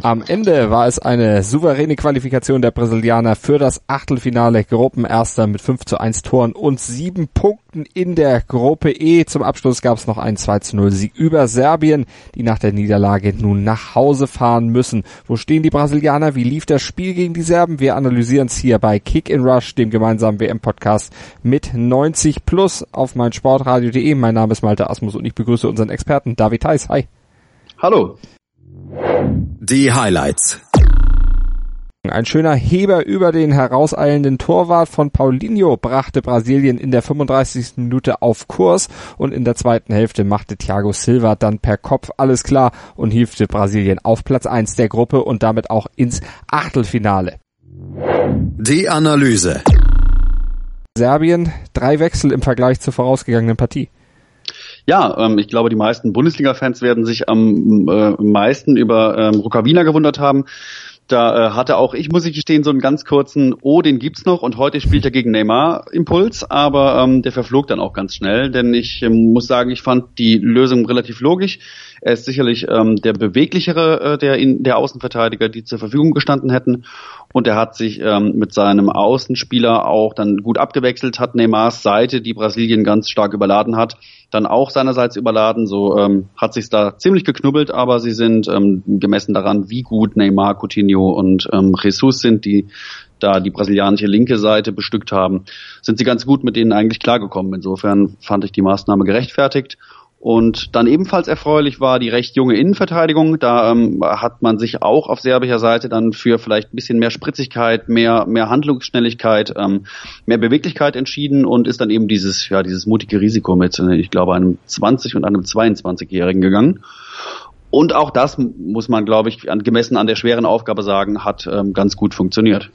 Am Ende war es eine souveräne Qualifikation der Brasilianer für das Achtelfinale Gruppenerster mit 5 zu 1 Toren und 7 Punkten in der Gruppe E. Zum Abschluss gab es noch einen 2 zu 0 Sieg über Serbien, die nach der Niederlage nun nach Hause fahren müssen. Wo stehen die Brasilianer? Wie lief das Spiel gegen die Serben? Wir analysieren es hier bei Kick in Rush, dem gemeinsamen WM-Podcast mit 90 plus auf meinsportradio.de. Mein Name ist Malte Asmus und ich begrüße unseren Experten David Heiss. Hi. Hallo. Die Highlights. Ein schöner Heber über den herauseilenden Torwart von Paulinho brachte Brasilien in der 35. Minute auf Kurs und in der zweiten Hälfte machte Thiago Silva dann per Kopf alles klar und hiefte Brasilien auf Platz 1 der Gruppe und damit auch ins Achtelfinale. Die Analyse. Serbien, drei Wechsel im Vergleich zur vorausgegangenen Partie. Ja, ähm, ich glaube, die meisten Bundesliga-Fans werden sich am äh, meisten über ähm, Rukavina gewundert haben. Da äh, hatte auch ich, muss ich gestehen, so einen ganz kurzen, oh, den gibt's noch und heute spielt er gegen Neymar Impuls, aber ähm, der verflog dann auch ganz schnell, denn ich ähm, muss sagen, ich fand die Lösung relativ logisch. Er ist sicherlich ähm, der beweglichere äh, der, in, der Außenverteidiger, die zur Verfügung gestanden hätten. Und er hat sich ähm, mit seinem Außenspieler auch dann gut abgewechselt, hat Neymars Seite, die Brasilien ganz stark überladen hat, dann auch seinerseits überladen. So ähm, hat sich da ziemlich geknubbelt, aber sie sind ähm, gemessen daran, wie gut Neymar, Coutinho und ähm, Jesus sind, die da die brasilianische linke Seite bestückt haben, sind sie ganz gut mit denen eigentlich klargekommen. Insofern fand ich die Maßnahme gerechtfertigt. Und dann ebenfalls erfreulich war die recht junge Innenverteidigung. Da ähm, hat man sich auch auf serbischer Seite dann für vielleicht ein bisschen mehr Spritzigkeit, mehr, mehr Handlungsschnelligkeit, ähm, mehr Beweglichkeit entschieden und ist dann eben dieses, ja, dieses mutige Risiko mit, äh, ich glaube, einem 20 und einem 22-Jährigen gegangen. Und auch das muss man, glaube ich, gemessen an der schweren Aufgabe sagen, hat ähm, ganz gut funktioniert.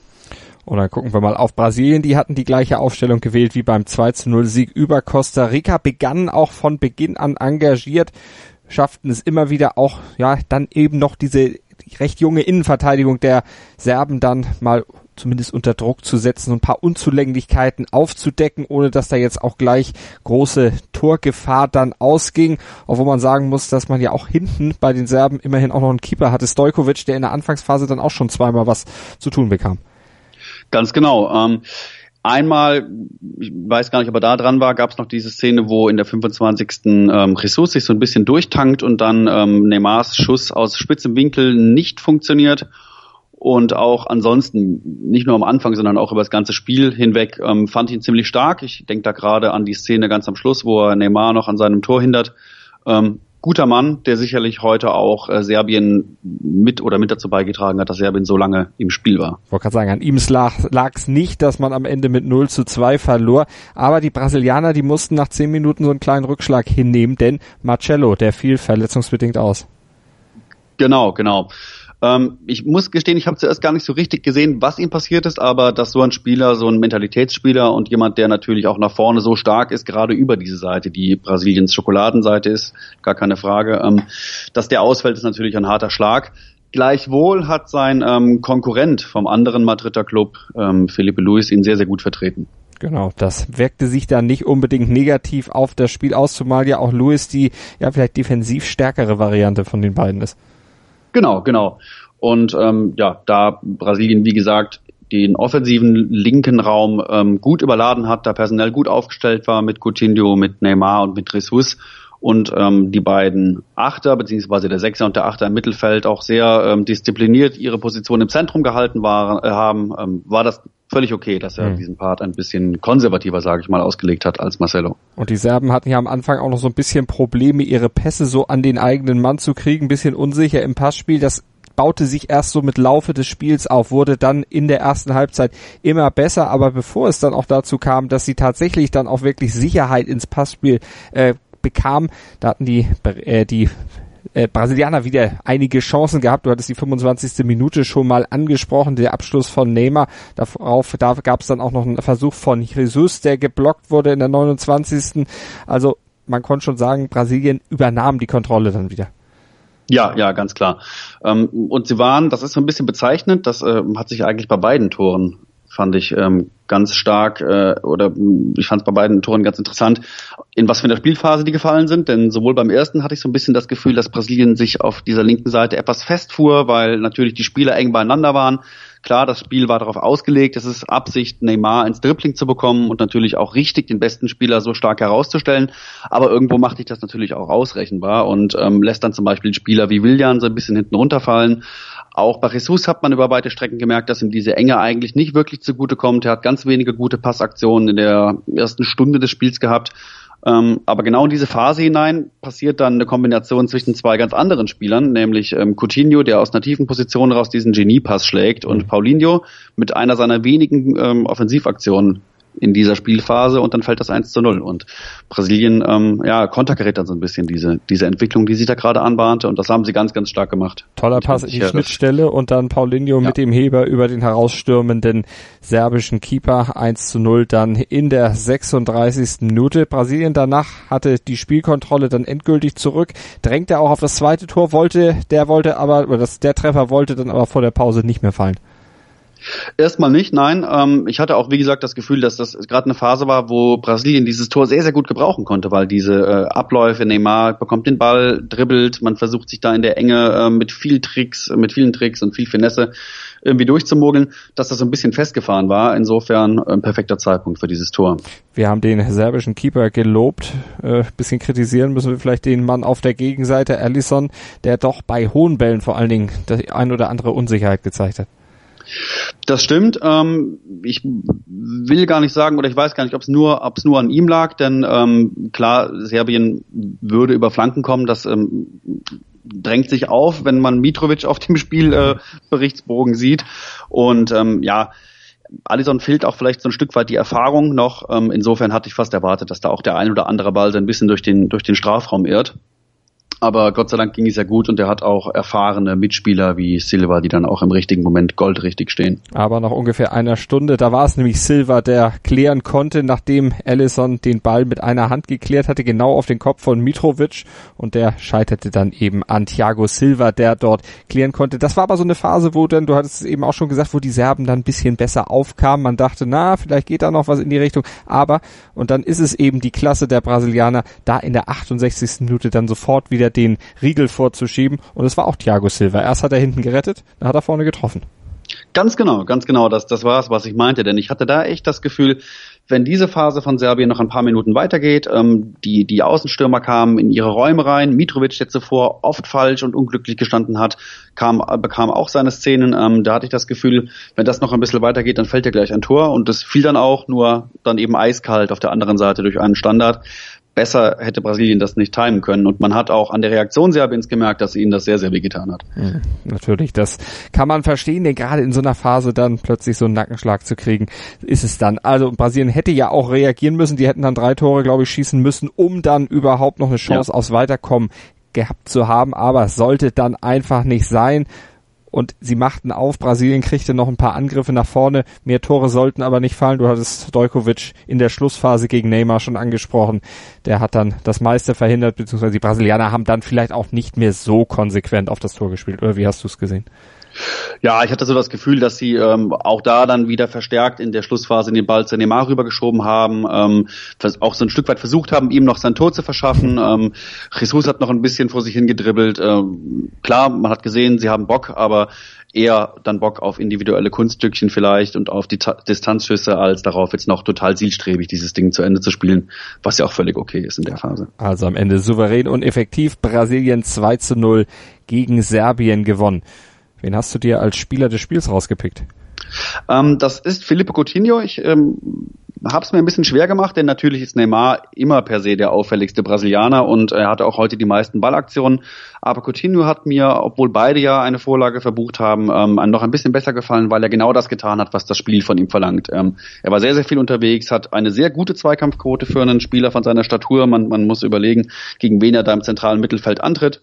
Und dann gucken wir mal auf Brasilien. Die hatten die gleiche Aufstellung gewählt wie beim 2 zu 0 Sieg über Costa Rica, begannen auch von Beginn an engagiert, schafften es immer wieder auch, ja, dann eben noch diese recht junge Innenverteidigung der Serben dann mal zumindest unter Druck zu setzen und ein paar Unzulänglichkeiten aufzudecken, ohne dass da jetzt auch gleich große Torgefahr dann ausging. Obwohl man sagen muss, dass man ja auch hinten bei den Serben immerhin auch noch einen Keeper hatte, Stojkovic, der in der Anfangsphase dann auch schon zweimal was zu tun bekam. Ganz genau. Ähm, einmal, ich weiß gar nicht, ob er da dran war, gab es noch diese Szene, wo in der 25. Ähm, Jesus sich so ein bisschen durchtankt und dann ähm, Neymars Schuss aus spitzem Winkel nicht funktioniert. Und auch ansonsten, nicht nur am Anfang, sondern auch über das ganze Spiel hinweg, ähm, fand ich ihn ziemlich stark. Ich denke da gerade an die Szene ganz am Schluss, wo er Neymar noch an seinem Tor hindert. Ähm, guter Mann, der sicherlich heute auch äh, Serbien mit oder mit dazu beigetragen hat, dass Serbien so lange im Spiel war. Ich wollte gerade sagen, an ihm lag es nicht, dass man am Ende mit 0 zu 2 verlor, aber die Brasilianer, die mussten nach 10 Minuten so einen kleinen Rückschlag hinnehmen, denn Marcello, der fiel verletzungsbedingt aus. Genau, genau. Ähm, ich muss gestehen, ich habe zuerst gar nicht so richtig gesehen, was ihm passiert ist, aber dass so ein Spieler, so ein Mentalitätsspieler und jemand, der natürlich auch nach vorne so stark ist, gerade über diese Seite, die Brasiliens Schokoladenseite ist, gar keine Frage, ähm, dass der ausfällt, ist natürlich ein harter Schlag. Gleichwohl hat sein ähm, Konkurrent vom anderen Madrider Club, ähm, Felipe Luis, ihn sehr, sehr gut vertreten. Genau, das wirkte sich dann nicht unbedingt negativ auf das Spiel aus, zumal ja auch Luis die ja vielleicht defensiv stärkere Variante von den beiden ist. Genau, genau. Und ähm, ja, da Brasilien, wie gesagt, den offensiven linken Raum ähm, gut überladen hat, da personell gut aufgestellt war mit Coutinho, mit Neymar und mit Jesus und ähm, die beiden Achter, beziehungsweise der Sechser und der Achter im Mittelfeld auch sehr ähm, diszipliniert ihre Position im Zentrum gehalten waren, äh, haben, ähm, war das völlig okay, dass er mhm. diesen Part ein bisschen konservativer, sage ich mal, ausgelegt hat als Marcelo. Und die Serben hatten ja am Anfang auch noch so ein bisschen Probleme, ihre Pässe so an den eigenen Mann zu kriegen, ein bisschen unsicher im Passspiel. Das baute sich erst so mit Laufe des Spiels auf, wurde dann in der ersten Halbzeit immer besser, aber bevor es dann auch dazu kam, dass sie tatsächlich dann auch wirklich Sicherheit ins Passspiel äh, bekam, da hatten die, äh, die äh, Brasilianer wieder einige Chancen gehabt. Du hattest die 25. Minute schon mal angesprochen, der Abschluss von Neymar. Darauf, da gab es dann auch noch einen Versuch von Jesus, der geblockt wurde in der 29. Also man konnte schon sagen, Brasilien übernahm die Kontrolle dann wieder. Ja, ja, ganz klar. Ähm, und sie waren, das ist so ein bisschen bezeichnend, das äh, hat sich eigentlich bei beiden Toren, fand ich, ähm, ganz stark äh, oder ich fand es bei beiden Toren ganz interessant, in was für einer Spielphase die gefallen sind. Denn sowohl beim ersten hatte ich so ein bisschen das Gefühl, dass Brasilien sich auf dieser linken Seite etwas festfuhr, weil natürlich die Spieler eng beieinander waren. Klar, das Spiel war darauf ausgelegt, es ist Absicht, Neymar ins Dribbling zu bekommen und natürlich auch richtig, den besten Spieler so stark herauszustellen. Aber irgendwo macht sich das natürlich auch ausrechenbar und ähm, lässt dann zum Beispiel Spieler wie Willian so ein bisschen hinten runterfallen. Auch bei Jesus hat man über weite Strecken gemerkt, dass ihm diese Enge eigentlich nicht wirklich zugute kommt. Er hat ganz wenige gute Passaktionen in der ersten Stunde des Spiels gehabt. Ähm, aber genau in diese Phase hinein passiert dann eine Kombination zwischen zwei ganz anderen Spielern, nämlich ähm, Coutinho, der aus einer tiefen Position raus diesen Geniepass schlägt, und mhm. Paulinho mit einer seiner wenigen ähm, Offensivaktionen in dieser Spielphase und dann fällt das 1 zu 0. Und Brasilien ähm, ja, kontergerät dann so ein bisschen diese, diese Entwicklung, die sich da gerade anbahnte und das haben sie ganz, ganz stark gemacht. Toller Pass in die Schnittstelle und dann Paulinho ja. mit dem Heber über den herausstürmenden serbischen Keeper 1 zu 0 dann in der 36. Minute. Brasilien danach hatte die Spielkontrolle dann endgültig zurück, drängte auch auf das zweite Tor, wollte, der wollte aber, oder das, der Treffer wollte dann aber vor der Pause nicht mehr fallen. Erstmal nicht, nein. Ähm, ich hatte auch, wie gesagt, das Gefühl, dass das gerade eine Phase war, wo Brasilien dieses Tor sehr, sehr gut gebrauchen konnte, weil diese äh, Abläufe, Neymar bekommt den Ball, dribbelt, man versucht sich da in der Enge äh, mit viel Tricks, mit vielen Tricks und viel Finesse irgendwie durchzumogeln, dass das so ein bisschen festgefahren war. Insofern ein perfekter Zeitpunkt für dieses Tor. Wir haben den serbischen Keeper gelobt. Äh, bisschen kritisieren müssen wir vielleicht den Mann auf der Gegenseite, Allison, der doch bei hohen Bällen vor allen Dingen die ein oder andere Unsicherheit gezeigt hat. Das stimmt. Ähm, ich will gar nicht sagen oder ich weiß gar nicht, ob es nur, nur an ihm lag, denn ähm, klar, Serbien würde über Flanken kommen. Das ähm, drängt sich auf, wenn man Mitrovic auf dem Spielberichtsbogen äh, sieht. Und ähm, ja, Alison fehlt auch vielleicht so ein Stück weit die Erfahrung noch. Ähm, insofern hatte ich fast erwartet, dass da auch der ein oder andere Ball so ein bisschen durch den durch den Strafraum irrt. Aber Gott sei Dank ging es ja gut und er hat auch erfahrene Mitspieler wie Silva, die dann auch im richtigen Moment goldrichtig stehen. Aber nach ungefähr einer Stunde, da war es nämlich Silva, der klären konnte, nachdem Allison den Ball mit einer Hand geklärt hatte, genau auf den Kopf von Mitrovic und der scheiterte dann eben an Thiago Silva, der dort klären konnte. Das war aber so eine Phase, wo dann, du hattest es eben auch schon gesagt, wo die Serben dann ein bisschen besser aufkamen. Man dachte, na, vielleicht geht da noch was in die Richtung. Aber, und dann ist es eben die Klasse der Brasilianer, da in der 68. Minute dann sofort wieder den Riegel vorzuschieben. Und es war auch Thiago Silva. Erst hat er hinten gerettet, dann hat er vorne getroffen. Ganz genau, ganz genau. Das, das war es, was ich meinte. Denn ich hatte da echt das Gefühl, wenn diese Phase von Serbien noch ein paar Minuten weitergeht, ähm, die, die Außenstürmer kamen in ihre Räume rein, Mitrovic, der zuvor oft falsch und unglücklich gestanden hat, kam, bekam auch seine Szenen. Ähm, da hatte ich das Gefühl, wenn das noch ein bisschen weitergeht, dann fällt ja gleich ein Tor und das fiel dann auch, nur dann eben eiskalt auf der anderen Seite durch einen Standard besser hätte Brasilien das nicht timen können. Und man hat auch an der Reaktion Serbiens gemerkt, dass ihnen das sehr, sehr wehgetan hat. Mhm, natürlich, das kann man verstehen, denn gerade in so einer Phase dann plötzlich so einen Nackenschlag zu kriegen, ist es dann. Also Brasilien hätte ja auch reagieren müssen, die hätten dann drei Tore, glaube ich, schießen müssen, um dann überhaupt noch eine Chance ja. aufs Weiterkommen gehabt zu haben, aber es sollte dann einfach nicht sein und sie machten auf. Brasilien kriegte noch ein paar Angriffe nach vorne. Mehr Tore sollten aber nicht fallen. Du hattest Stojkovic in der Schlussphase gegen Neymar schon angesprochen. Der hat dann das meiste verhindert, beziehungsweise die Brasilianer haben dann vielleicht auch nicht mehr so konsequent auf das Tor gespielt. Oder wie hast du es gesehen? Ja, ich hatte so das Gefühl, dass sie ähm, auch da dann wieder verstärkt in der Schlussphase den Ball zu Neymar rübergeschoben haben, ähm, auch so ein Stück weit versucht haben, ihm noch sein Tor zu verschaffen. Ähm, Jesus hat noch ein bisschen vor sich hingedribbelt. Ähm, klar, man hat gesehen, sie haben Bock, aber eher dann Bock auf individuelle Kunststückchen vielleicht und auf die Ta Distanzschüsse, als darauf jetzt noch total zielstrebig dieses Ding zu Ende zu spielen, was ja auch völlig okay ist in der Phase. Also am Ende souverän und effektiv Brasilien 2 zu 0 gegen Serbien gewonnen. Wen hast du dir als Spieler des Spiels rausgepickt? Ähm, das ist Felipe Coutinho. Ich ähm, habe es mir ein bisschen schwer gemacht, denn natürlich ist Neymar immer per se der auffälligste Brasilianer und er hatte auch heute die meisten Ballaktionen. Aber Coutinho hat mir, obwohl beide ja eine Vorlage verbucht haben, ähm, noch ein bisschen besser gefallen, weil er genau das getan hat, was das Spiel von ihm verlangt. Ähm, er war sehr, sehr viel unterwegs, hat eine sehr gute Zweikampfquote für einen Spieler von seiner Statur. Man, man muss überlegen, gegen wen er da im zentralen Mittelfeld antritt.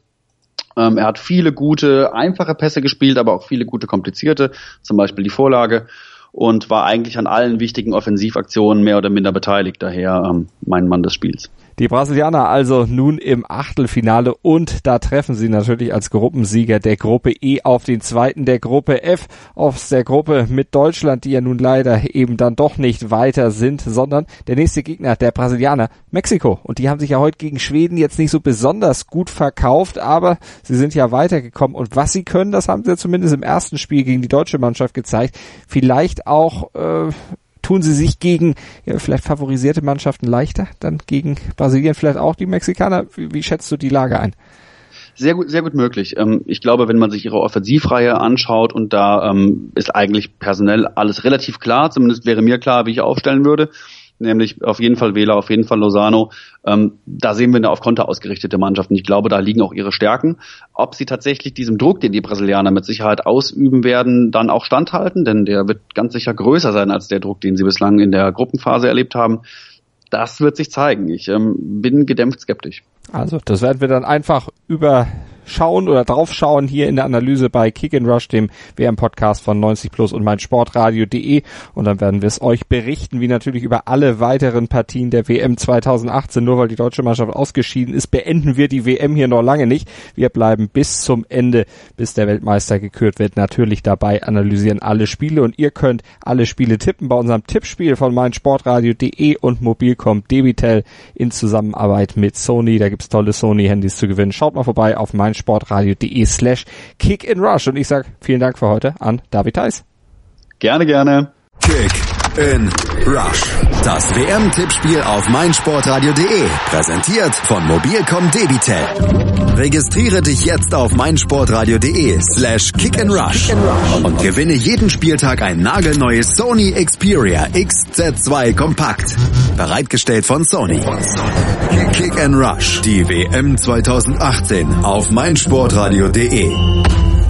Ähm, er hat viele gute, einfache Pässe gespielt, aber auch viele gute, komplizierte, zum Beispiel die Vorlage und war eigentlich an allen wichtigen Offensivaktionen mehr oder minder beteiligt, daher ähm, mein Mann des Spiels. Die Brasilianer also nun im Achtelfinale und da treffen sie natürlich als Gruppensieger der Gruppe E auf den zweiten der Gruppe F aus der Gruppe mit Deutschland, die ja nun leider eben dann doch nicht weiter sind, sondern der nächste Gegner der Brasilianer Mexiko und die haben sich ja heute gegen Schweden jetzt nicht so besonders gut verkauft, aber sie sind ja weitergekommen und was sie können, das haben sie ja zumindest im ersten Spiel gegen die deutsche Mannschaft gezeigt. Vielleicht auch äh, tun sie sich gegen ja, vielleicht favorisierte Mannschaften leichter, dann gegen Brasilien vielleicht auch die Mexikaner. Wie, wie schätzt du die Lage ein? Sehr gut, sehr gut möglich. Ähm, ich glaube, wenn man sich ihre Offensivreihe anschaut und da ähm, ist eigentlich personell alles relativ klar, zumindest wäre mir klar, wie ich aufstellen würde nämlich auf jeden Fall Wähler, auf jeden Fall Lozano. Ähm, da sehen wir eine auf Konter ausgerichtete Mannschaft und ich glaube, da liegen auch ihre Stärken. Ob sie tatsächlich diesem Druck, den die Brasilianer mit Sicherheit ausüben werden, dann auch standhalten, denn der wird ganz sicher größer sein als der Druck, den sie bislang in der Gruppenphase erlebt haben. Das wird sich zeigen. Ich ähm, bin gedämpft skeptisch. Also, das werden wir dann einfach über schauen oder draufschauen hier in der Analyse bei Kick and Rush, dem WM-Podcast von 90 Plus und meinsportradio.de und dann werden wir es euch berichten, wie natürlich über alle weiteren Partien der WM 2018. Nur weil die deutsche Mannschaft ausgeschieden ist, beenden wir die WM hier noch lange nicht. Wir bleiben bis zum Ende, bis der Weltmeister gekürt wird, natürlich dabei, analysieren alle Spiele und ihr könnt alle Spiele tippen bei unserem Tippspiel von meinsportradio.de und Mobilcom Debitel in Zusammenarbeit mit Sony. Da gibt's tolle Sony-Handys zu gewinnen. Schaut mal vorbei auf mein meinsportradio.de slash kick in rush. Und ich sage vielen Dank für heute an David Theis. Gerne, gerne. Kick in Rush. Das WM-Tippspiel auf meinsportradio.de. Präsentiert von Mobilcom Debitel. Registriere dich jetzt auf meinsportradio.de slash kick and rush und gewinne jeden Spieltag ein nagelneues Sony Xperia XZ2 Kompakt. Bereitgestellt von Sony. Kick and Rush. Die WM 2018 auf meinsportradio.de.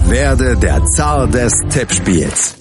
Werde der Zar des Tippspiels.